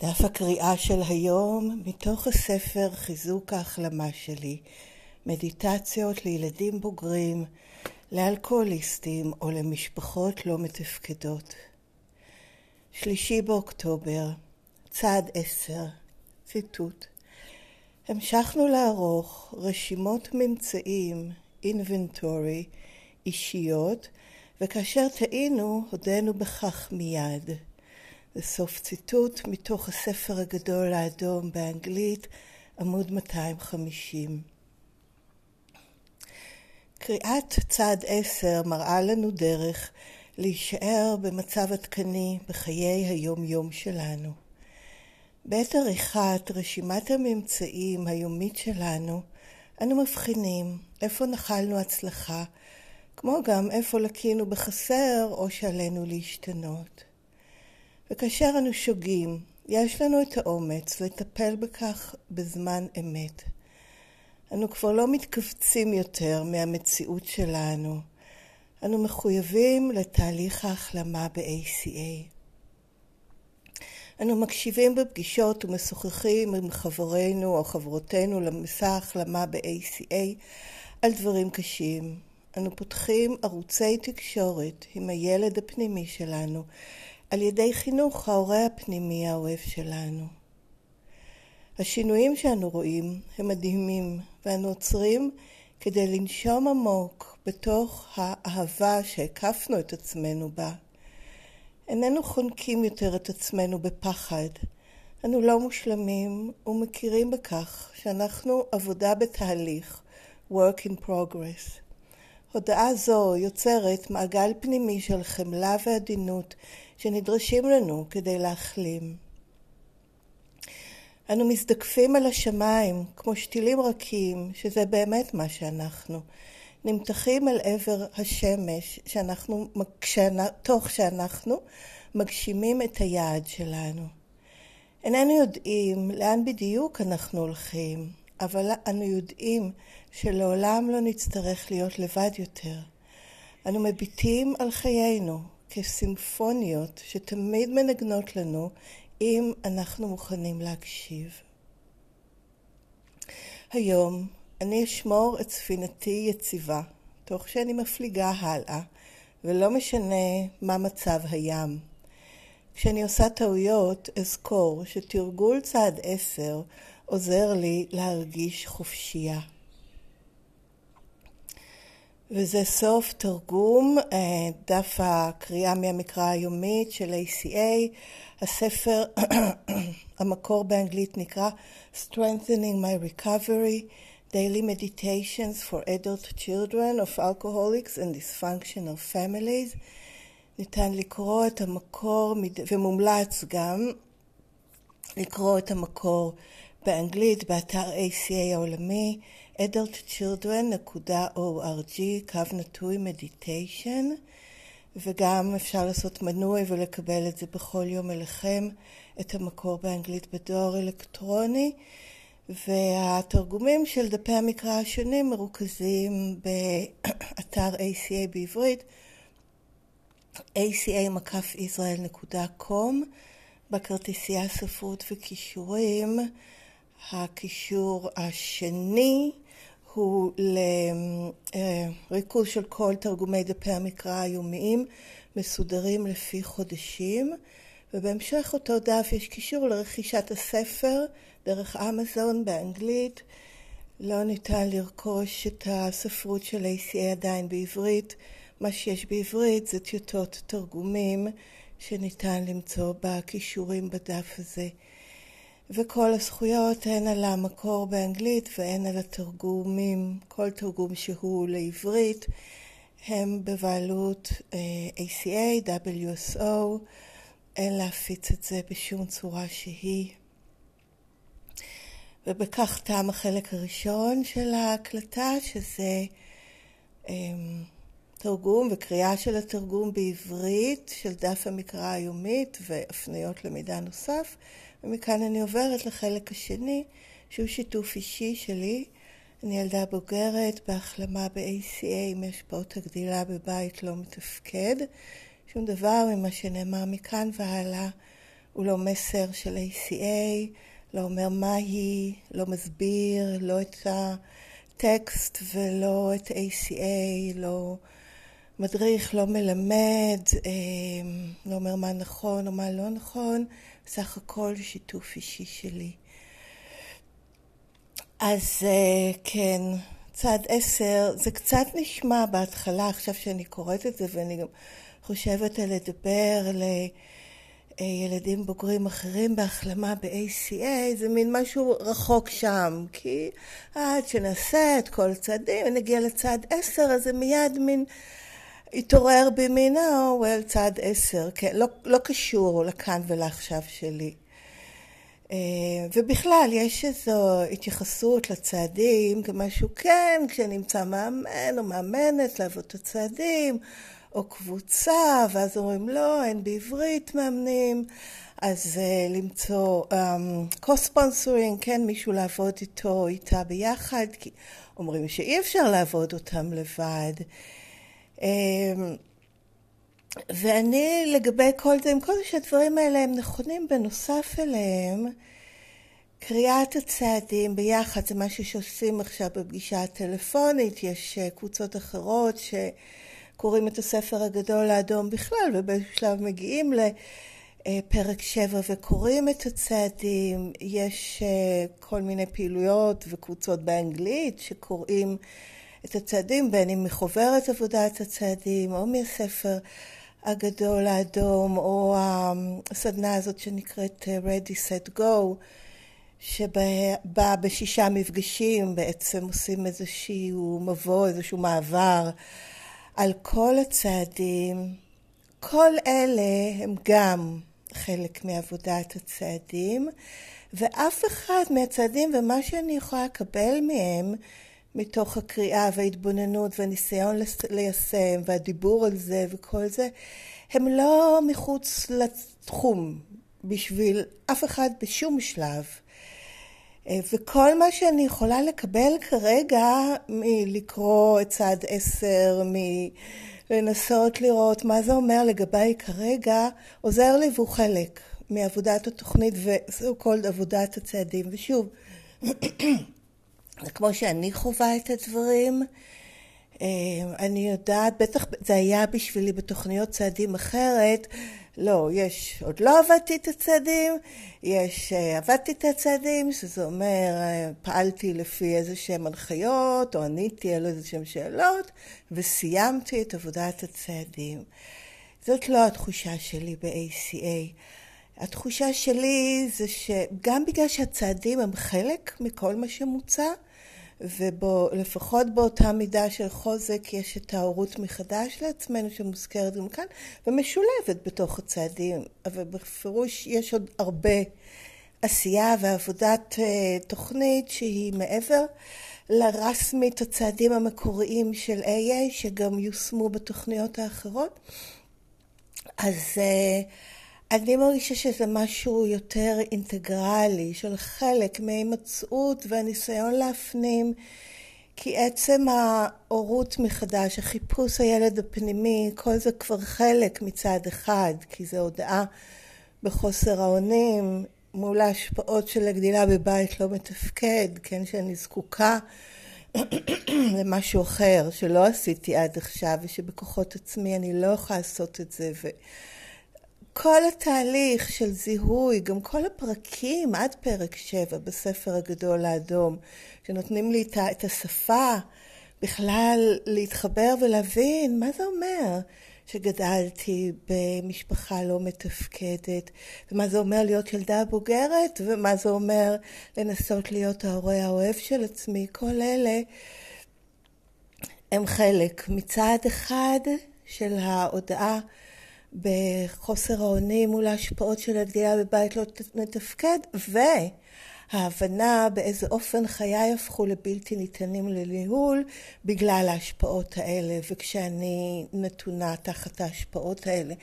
דף הקריאה של היום מתוך הספר חיזוק ההחלמה שלי, מדיטציות לילדים בוגרים, לאלכוהוליסטים או למשפחות לא מתפקדות. שלישי באוקטובר, צעד עשר, ציטוט: המשכנו לערוך רשימות ממצאים, inventory, אישיות, וכאשר טעינו, הודינו בכך מיד. זה סוף ציטוט מתוך הספר הגדול האדום באנגלית, עמוד 250. קריאת צעד עשר מראה לנו דרך להישאר במצב עדכני בחיי היום-יום שלנו. בעת עריכת רשימת הממצאים היומית שלנו, אנו מבחינים איפה נחלנו הצלחה, כמו גם איפה לקינו בחסר או שעלינו להשתנות. וכאשר אנו שוגים, יש לנו את האומץ לטפל בכך בזמן אמת. אנו כבר לא מתכווצים יותר מהמציאות שלנו. אנו מחויבים לתהליך ההחלמה ב-ACA. אנו מקשיבים בפגישות ומשוחחים עם חברינו או חברותינו למסע ההחלמה ב-ACA על דברים קשים. אנו פותחים ערוצי תקשורת עם הילד הפנימי שלנו על ידי חינוך ההורה הפנימי האוהב שלנו. השינויים שאנו רואים הם מדהימים, ואנו עוצרים כדי לנשום עמוק בתוך האהבה שהקפנו את עצמנו בה. איננו חונקים יותר את עצמנו בפחד. אנו לא מושלמים ומכירים בכך שאנחנו עבודה בתהליך, work in progress. הודעה זו יוצרת מעגל פנימי של חמלה ועדינות שנדרשים לנו כדי להחלים. אנו מזדקפים על השמיים כמו שתילים רכים, שזה באמת מה שאנחנו. נמתחים אל עבר השמש, שאנחנו, תוך שאנחנו מגשימים את היעד שלנו. איננו יודעים לאן בדיוק אנחנו הולכים, אבל אנו יודעים שלעולם לא נצטרך להיות לבד יותר. אנו מביטים על חיינו כסימפוניות שתמיד מנגנות לנו אם אנחנו מוכנים להקשיב. היום אני אשמור את ספינתי יציבה, תוך שאני מפליגה הלאה, ולא משנה מה מצב הים. כשאני עושה טעויות, אזכור שתרגול צעד עשר עוזר לי להרגיש חופשייה. וזה סוף תרגום אה, דף הקריאה מהמקרא היומית של ACA. הספר, המקור באנגלית נקרא Strengthening My Recovery, Daily Meditations for Adult Children of Alcoholics and Dysfunctional Families. ניתן לקרוא את המקור, ומומלץ גם לקרוא את המקור באנגלית באתר ACA העולמי. adultchildren.org, קו נטוי מדיטיישן, וגם אפשר לעשות מנוי ולקבל את זה בכל יום אליכם, את המקור באנגלית בדואר אלקטרוני. והתרגומים של דפי המקרא השונים מרוכזים באתר ACA בעברית, aca-israel.com, בכרטיסייה ספרות וכישורים. הקישור השני הוא לריכוז של כל תרגומי דפי המקרא היומיים מסודרים לפי חודשים ובהמשך אותו דף יש קישור לרכישת הספר דרך אמזון באנגלית. לא ניתן לרכוש את הספרות של ACA עדיין בעברית. מה שיש בעברית זה טיוטות תרגומים שניתן למצוא בכישורים בדף הזה וכל הזכויות הן על המקור באנגלית והן על התרגומים, כל תרגום שהוא לעברית הם בבעלות ACA, WSO, אין להפיץ את זה בשום צורה שהיא. ובכך תם החלק הראשון של ההקלטה, שזה תרגום וקריאה של התרגום בעברית של דף המקרא היומית והפניות למידע נוסף. ומכאן אני עוברת לחלק השני, שהוא שיתוף אישי שלי. אני ילדה בוגרת בהחלמה ב-ACA עם השפעות הגדילה בבית לא מתפקד. שום דבר ממה שנאמר מכאן והלאה הוא לא מסר של ACA, לא אומר מה היא, לא מסביר, לא את הטקסט ולא את ACA, לא מדריך, לא מלמד, אמ, לא אומר מה נכון או מה לא נכון, סך הכל שיתוף אישי שלי. אז אה, כן, צד עשר, זה קצת נשמע בהתחלה, עכשיו שאני קוראת את זה, ואני גם חושבת על לדבר לילדים בוגרים אחרים בהחלמה ב-ACA, זה מין משהו רחוק שם, כי עד שנעשה את כל הצעדים ונגיע לצד עשר, אז זה מיד מין התעורר או, well, צד עשר, כן, לא, לא קשור לכאן ולעכשיו שלי. אה, ובכלל, יש איזו התייחסות לצעדים כמשהו כן, כשנמצא מאמן או מאמנת לעבוד את הצעדים, או קבוצה, ואז אומרים לא, אין בעברית מאמנים, אז uh, למצוא co-sponsoring, um, כן, מישהו לעבוד איתו או איתה ביחד, כי אומרים שאי אפשר לעבוד אותם לבד. Um, ואני לגבי כל זה, עם כל זה שהדברים האלה הם נכונים בנוסף אליהם, קריאת הצעדים ביחד זה משהו שעושים עכשיו בפגישה הטלפונית, יש אה, קבוצות אחרות שקוראים את הספר הגדול האדום בכלל ובאיזשהו שלב מגיעים לפרק שבע וקוראים את הצעדים, יש אה, כל מיני פעילויות וקבוצות באנגלית שקוראים את הצעדים בין אם מחוברת עבודת הצעדים או מהספר הגדול האדום, או הסדנה הזאת שנקראת אה, Ready Set Go, שבה בשישה מפגשים בעצם עושים איזשהו מבוא, איזשהו מעבר על כל הצעדים. כל אלה הם גם חלק מעבודת הצעדים, ואף אחד מהצעדים ומה שאני יכולה לקבל מהם מתוך הקריאה וההתבוננות והניסיון ליישם והדיבור על זה וכל זה, הם לא מחוץ לתחום בשביל אף אחד בשום שלב. אה, וכל מה שאני יכולה לקבל כרגע מלקרוא את צד עשר, מלנסות לראות מה זה אומר לגביי כרגע, עוזר לי והוא חלק מעבודת התוכנית וזהו כל עבודת הצעדים. ושוב, כמו שאני חווה את הדברים. אה, אני יודעת, בטח זה היה בשבילי בתוכניות צעדים אחרת. לא, יש, עוד לא עבדתי את הצעדים, יש, אה, עבדתי את הצעדים, שזה אומר, אה, פעלתי לפי איזה שהם הנחיות, או עניתי על איזה שהם שאלות, וסיימתי את עבודת הצעדים. זאת לא התחושה שלי ב-ACA. התחושה שלי זה שגם בגלל שהצעדים הם חלק מכל מה שמוצע, ולפחות באותה מידה של חוזק יש את ההורות מחדש לעצמנו שמוזכרת גם כאן ומשולבת בתוך הצעדים, אבל בפירוש יש עוד הרבה עשייה ועבודת אה, תוכנית שהיא מעבר לרסמית הצעדים המקוריים של AA שגם יושמו בתוכניות האחרות. אז uh, אני מרגישה שזה משהו יותר אינטגרלי, של חלק מההימצאות והניסיון להפנים, כי עצם ההורות מחדש, החיפוש הילד הפנימי, כל זה כבר חלק מצד אחד, כי זו הודעה בחוסר האונים מול ההשפעות של הגדילה בבית לא מתפקד, כן, שאני זקוקה למשהו אחר שלא עשיתי עד עכשיו ושבכוחות עצמי אני לא יכולה לעשות את זה. ו... כל התהליך של זיהוי, גם כל הפרקים עד פרק שבע בספר הגדול האדום, שנותנים לי את השפה בכלל להתחבר ולהבין מה זה אומר שגדלתי במשפחה לא מתפקדת, ומה זה אומר להיות ילדה בוגרת, ומה זה אומר לנסות להיות ההורה האוהב של עצמי, כל אלה הם חלק. מצד אחד של ההודעה בחוסר האונים מול ההשפעות של הגדילה בבית לא מתפקד, וההבנה באיזה אופן חיי הפכו לבלתי ניתנים לניהול בגלל ההשפעות האלה, וכשאני נתונה תחת ההשפעות האלה.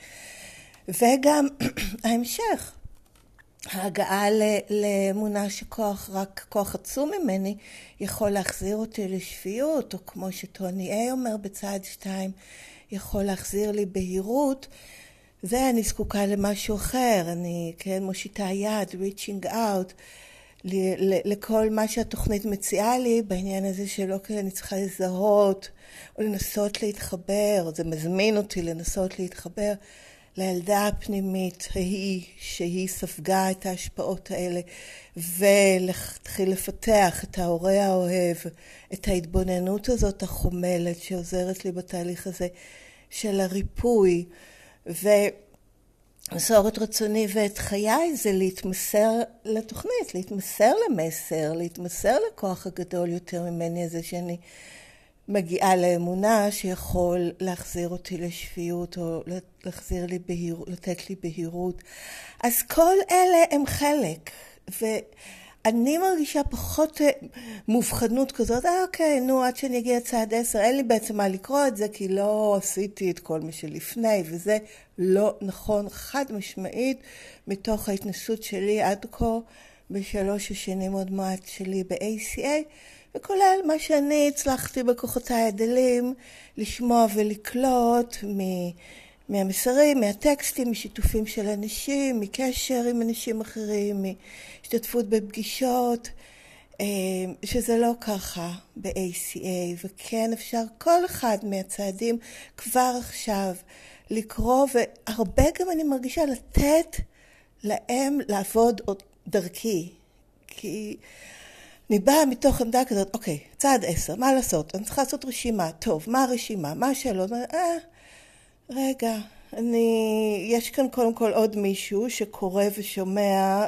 וגם ההמשך, ההגעה לאמונה שכוח, רק כוח עצום ממני, יכול להחזיר אותי לשפיות, או כמו שטוני איי אומר בצעד שתיים, יכול להחזיר לי בהירות. זה אני זקוקה למשהו אחר, אני כן מושיטה יד, reaching out, לכל מה שהתוכנית מציעה לי בעניין הזה שלא כי אני צריכה לזהות או לנסות להתחבר, זה מזמין אותי לנסות להתחבר לילדה הפנימית ההיא שהיא ספגה את ההשפעות האלה ולהתחיל לפתח את ההורה האוהב, את ההתבוננות הזאת החומלת שעוזרת לי בתהליך הזה של הריפוי ומסורת רצוני ואת חיי זה להתמסר לתוכנית, להתמסר למסר, להתמסר לכוח הגדול יותר ממני הזה שאני מגיעה לאמונה שיכול להחזיר אותי לשפיות או להחזיר לי בהירות, לתת לי בהירות. אז כל אלה הם חלק. ואני מרגישה פחות אה, מובחנות כזאת, אה אוקיי, נו, עד שאני אגיע צעד עשר, אין לי בעצם מה לקרוא את זה, כי לא עשיתי את כל מה שלפני, וזה לא נכון חד משמעית מתוך ההתנסות שלי עד כה בשלוש השנים עוד מעט שלי ב-ACA. וכולל מה שאני הצלחתי בכוחותיי הדלים לשמוע ולקלוט מהמסרים, מהטקסטים, משיתופים של אנשים, מקשר עם אנשים אחרים, מהשתתפות בפגישות, אה, שזה לא ככה ב-ACA, וכן אפשר כל אחד מהצעדים כבר עכשיו לקרוא, והרבה גם אני מרגישה לתת להם לעבוד דרכי. כי אני באה מתוך עמדה כזאת, אוקיי, צעד עשר, מה לעשות? אני צריכה לעשות רשימה. טוב, מה הרשימה? מה השאלות? אה, רגע, אני... יש כאן קודם כל עוד מישהו שקורא ושומע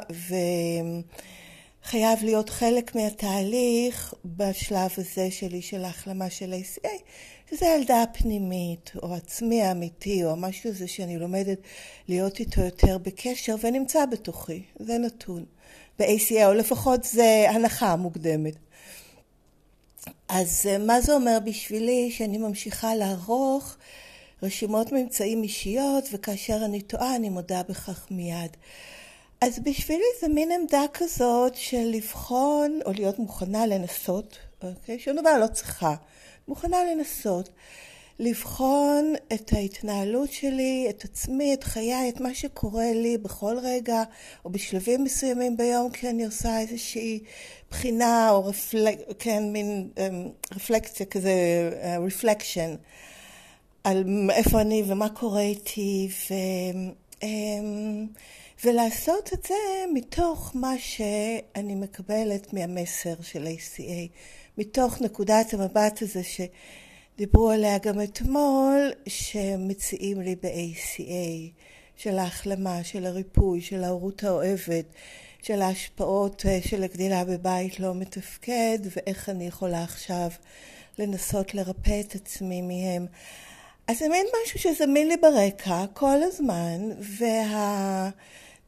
וחייב להיות חלק מהתהליך בשלב הזה שלי של ההחלמה של ה-ACA, שזה הילדה הפנימית, או עצמי האמיתי, או משהו הזה שאני לומדת להיות איתו יותר בקשר ונמצא בתוכי, זה נתון. ב-ACA, או לפחות זה הנחה מוקדמת. אז אה, מה זה אומר בשבילי שאני ממשיכה לערוך רשימות ממצאים אישיות, וכאשר אני טועה אני מודה בכך מיד. אז בשבילי זה מין עמדה כזאת של לבחון או להיות מוכנה לנסות, אוקיי? שום דבר לא צריכה, מוכנה לנסות. לבחון את ההתנהלות שלי, את עצמי, את חיי, את מה שקורה לי בכל רגע או בשלבים מסוימים ביום כי אני עושה איזושהי בחינה או רפלק, כן, מין um, רפלקציה כזה, uh, reflection על איפה אני ומה קורה איתי ו, um, ולעשות את זה מתוך מה שאני מקבלת מהמסר של ACA, מתוך נקודת המבט הזה ש... דיברו עליה גם אתמול, שמציעים לי ב-ACA, של ההחלמה, של הריפוי, של ההורות האוהבת, של ההשפעות אה, של הגדילה בבית לא מתפקד, ואיך אני יכולה עכשיו לנסות לרפא את עצמי מהם. אז זה מין משהו שזמין לי ברקע כל הזמן, וה...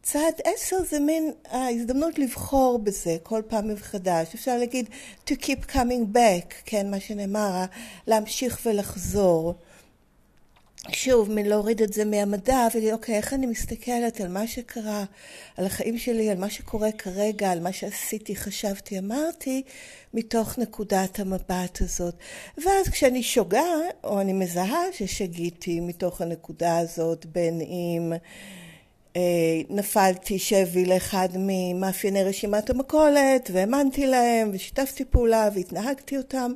צעד עשר זה מין ההזדמנות לבחור בזה כל פעם מחדש. אפשר להגיד to keep coming back, כן, מה שנאמר, להמשיך ולחזור. שוב, מלהוריד את זה מהמדע ולהגיד, אוקיי, איך אני מסתכלת על מה שקרה, על החיים שלי, על מה שקורה כרגע, על מה שעשיתי, חשבתי, אמרתי, מתוך נקודת המבט הזאת. ואז כשאני שוגה, או אני מזהה ששגיתי מתוך הנקודה הזאת, בין אם... אה, נפלתי שבי לאחד ממאפייני רשימת המכולת והאמנתי להם ושיתפתי פעולה והתנהגתי אותם.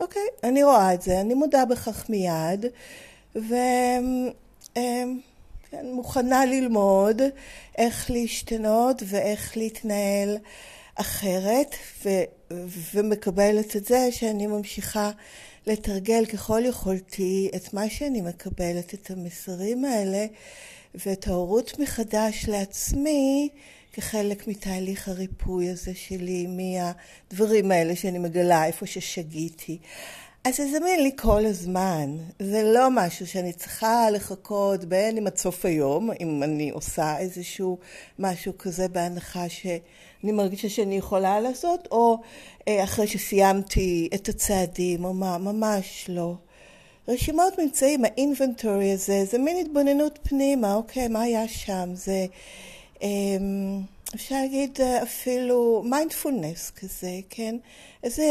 אוקיי, אני רואה את זה, אני מודה בכך מיד ומוכנה אה, ללמוד איך להשתנות ואיך להתנהל אחרת ו, ומקבלת את זה שאני ממשיכה לתרגל ככל יכולתי את מה שאני מקבלת, את המסרים האלה ואת ההורות מחדש לעצמי כחלק מתהליך הריפוי הזה שלי מהדברים האלה שאני מגלה איפה ששגיתי. אז זה זמין לי כל הזמן, זה לא משהו שאני צריכה לחכות בין אם עד סוף היום, אם אני עושה איזשהו משהו כזה בהנחה שאני מרגישה שאני יכולה לעשות, או אה, אחרי שסיימתי את הצעדים, או מה, ממש לא. רשימות ממצאים, האינבנטורי הזה, זה מין התבוננות פנימה, אוקיי, מה היה שם? זה, אפשר להגיד אפילו מיינדפולנס כזה, כן? איזה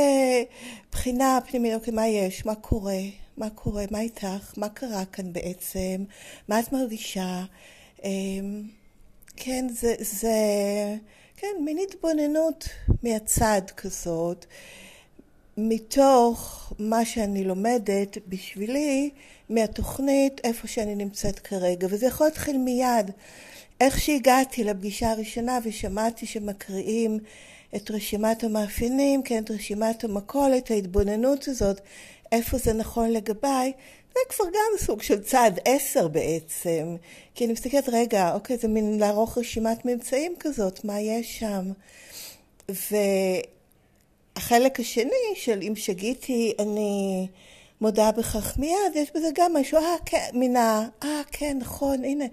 בחינה פנימית, אוקיי, מה יש? מה קורה? מה קורה? מה איתך? מה קרה כאן בעצם? מה את מרגישה? אמ, כן, זה, זה, כן, מין התבוננות מהצד כזאת, מתוך מה שאני לומדת בשבילי, מהתוכנית, איפה שאני נמצאת כרגע. וזה יכול להתחיל מיד. איך שהגעתי לפגישה הראשונה ושמעתי שמקריאים את רשימת המאפיינים, כן, את רשימת המכולת, ההתבוננות הזאת, איפה זה נכון לגביי, זה כבר גם סוג של צעד עשר בעצם. כי אני מסתכלת, רגע, אוקיי, זה מין לערוך רשימת ממצאים כזאת, מה יש שם? והחלק השני של אם שגיתי, אני מודה בכך מיד, יש בזה גם משהו, אה, כן, מן ה... אה, כן, נכון, הנה.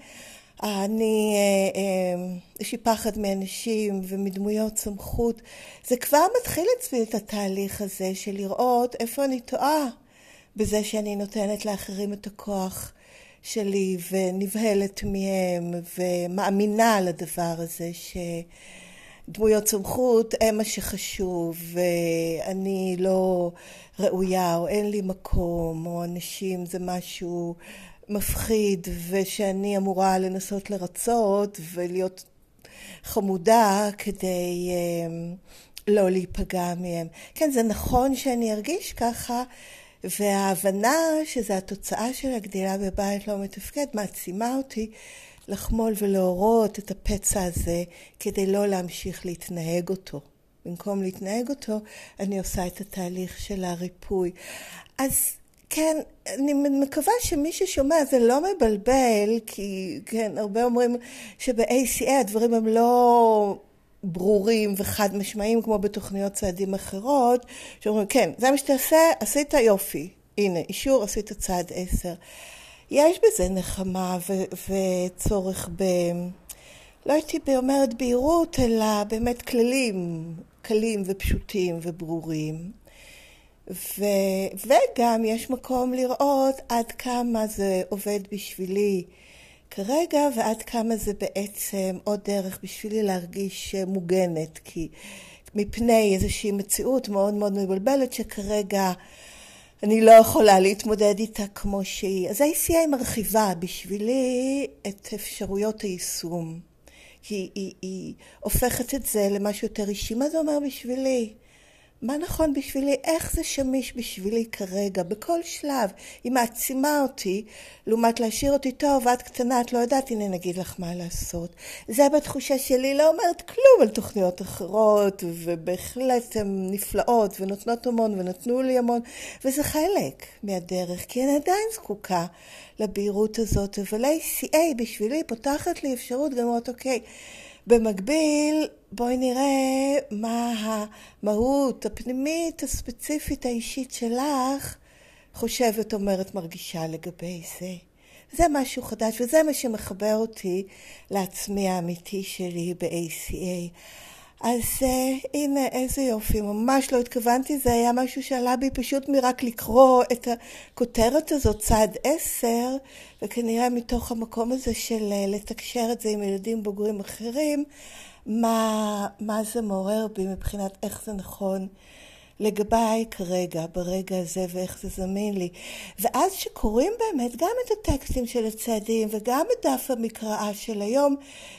אני, אה, אה, יש לי פחד מאנשים ומדמויות סמכות. זה כבר מתחיל אצלי את התהליך הזה של לראות איפה אני טועה בזה שאני נותנת לאחרים את הכוח שלי ונבהלת מהם ומאמינה על הדבר הזה שדמויות סמכות הם מה שחשוב ואני לא ראויה או אין לי מקום או אנשים זה משהו מפחיד ושאני אמורה לנסות לרצות ולהיות חמודה כדי אה, לא להיפגע מהם. כן, זה נכון שאני ארגיש ככה, וההבנה שזה התוצאה של הגדילה בבית לא מתפקד מעצימה אותי לחמול ולהורות את הפצע הזה כדי לא להמשיך להתנהג אותו. במקום להתנהג אותו, אני עושה את התהליך של הריפוי. אז כן, אני מקווה שמי ששומע זה לא מבלבל, כי כן, הרבה אומרים שב-ACA הדברים הם לא ברורים וחד משמעיים כמו בתוכניות צעדים אחרות, שאומרים, כן, זה מה שתעשה, עשית יופי, הנה, אישור, עשית צעד עשר. יש בזה נחמה ו- וצורך ב... לא הייתי אומרת בהירות, אלא באמת כללים קלים ופשוטים וברורים. ו, וגם יש מקום לראות עד כמה זה עובד בשבילי כרגע ועד כמה זה בעצם עוד דרך בשבילי להרגיש מוגנת כי מפני איזושהי מציאות מאוד מאוד מבלבלת שכרגע אני לא יכולה להתמודד איתה כמו שהיא. אז ה-ACA מרחיבה בשבילי את אפשרויות היישום. כי היא, היא, היא הופכת את זה למשהו יותר אישי. מה זה אומר בשבילי? מה נכון בשבילי, איך זה שמיש בשבילי כרגע, בכל שלב. היא מעצימה אותי, לעומת להשאיר אותי טוב, את קטנה, את לא יודעת, הנה נגיד לך מה לעשות. זה בתחושה שלי לא אומרת כלום על תוכניות אחרות, ובהחלט הן נפלאות, ונותנות המון, ונתנו לי המון, וזה חלק מהדרך, כי אני עדיין זקוקה לבהירות הזאת, אבל ACA בשבילי פותחת לי אפשרות גם לראות, אוקיי, במקביל, בואי נראה מה המהות הפנימית, הספציפית, האישית שלך חושבת, אומרת, מרגישה לגבי זה. זה משהו חדש, וזה מה שמחבר אותי לעצמי האמיתי שלי ב-ACA. אז uh, הנה, איזה יופי, ממש לא התכוונתי, זה היה משהו שעלה בי פשוט מרק לקרוא את הכותרת הזאת, צעד עשר, וכנראה מתוך המקום הזה של uh, לתקשר את זה עם ילדים בוגרים אחרים, מה, מה זה מעורר בי מבחינת איך זה נכון לגביי כרגע, ברגע הזה, ואיך זה זמין לי. ואז שקוראים באמת גם את הטקסטים של הצעדים וגם את דף המקראה של היום,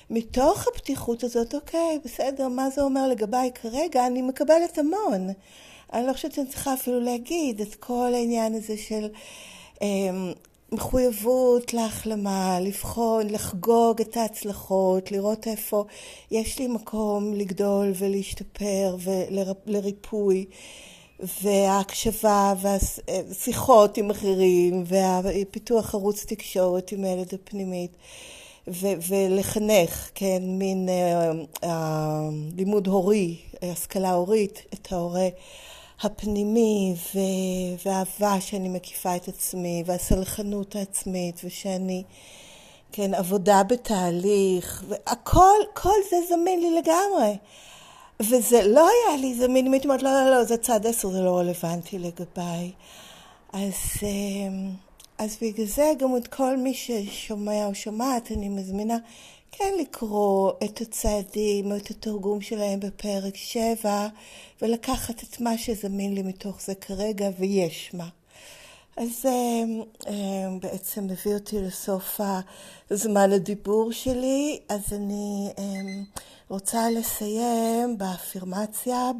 מתוך הפתיחות הזאת, אוקיי, בסדר, מה זה אומר לגביי כרגע? אני מקבלת המון. אני לא חושבת שאני צריכה אפילו להגיד את כל העניין הזה של אמ, מחויבות להחלמה, לבחון, לחגוג את ההצלחות, לראות איפה יש לי מקום לגדול ולהשתפר ולריפוי, וההקשבה והשיחות עם אחרים, ופיתוח ערוץ תקשורת עם הילד הפנימית, ו- ולחנך, כן, מין uh, uh, לימוד הורי, השכלה הורית, את ההורה. הפנימי והאהבה שאני מקיפה את עצמי והסלחנות העצמית ושאני, כן, עבודה בתהליך והכל, כל זה זמין לי לגמרי. וזה לא היה לי זמין אם הייתי אומרת לא, לא, לא, זה צעד עשר, זה לא רלוונטי לגביי. אז, אמ, אז בגלל זה גם את כל מי ששומע או שומעת אני מזמינה כן לקרוא את הצעדים או את התרגום שלהם בפרק 7 ולקחת את מה שזמין לי מתוך זה כרגע, ויש מה. אז זה בעצם מביא אותי לסוף הזמן הדיבור שלי, אז אני רוצה לסיים באפירמציה,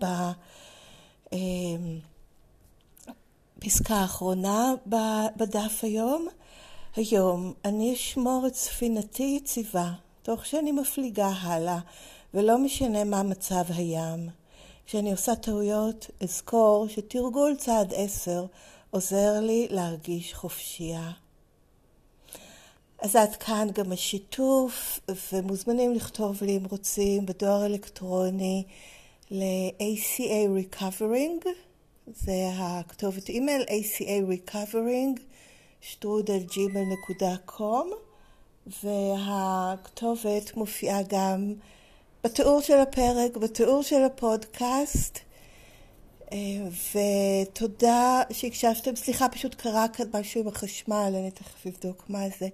בפסקה האחרונה בדף היום. היום אני אשמור את ספינתי יציבה, תוך שאני מפליגה הלאה, ולא משנה מה מצב הים. כשאני עושה טעויות, אזכור שתרגול צעד עשר עוזר לי להרגיש חופשייה. אז עד כאן גם השיתוף, ומוזמנים לכתוב לי אם רוצים בדואר אלקטרוני ל-ACA Recovering, זה הכתובת אימייל ACA Recovering, שטרודלג'ימל.קום, והכתובת מופיעה גם בתיאור של הפרק, בתיאור של הפודקאסט. ותודה שהקשבתם, סליחה, פשוט קרה כאן משהו עם החשמל, אני תכף אבדוק מה זה.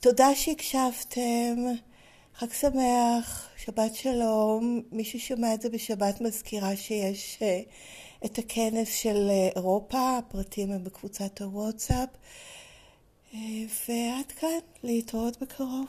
תודה שהקשבתם, חג שמח, שבת שלום. מי ששומע את זה בשבת מזכירה שיש את הכנס של אירופה, הפרטים הם בקבוצת הוואטסאפ. ועד כאן, להתראות בקרוב.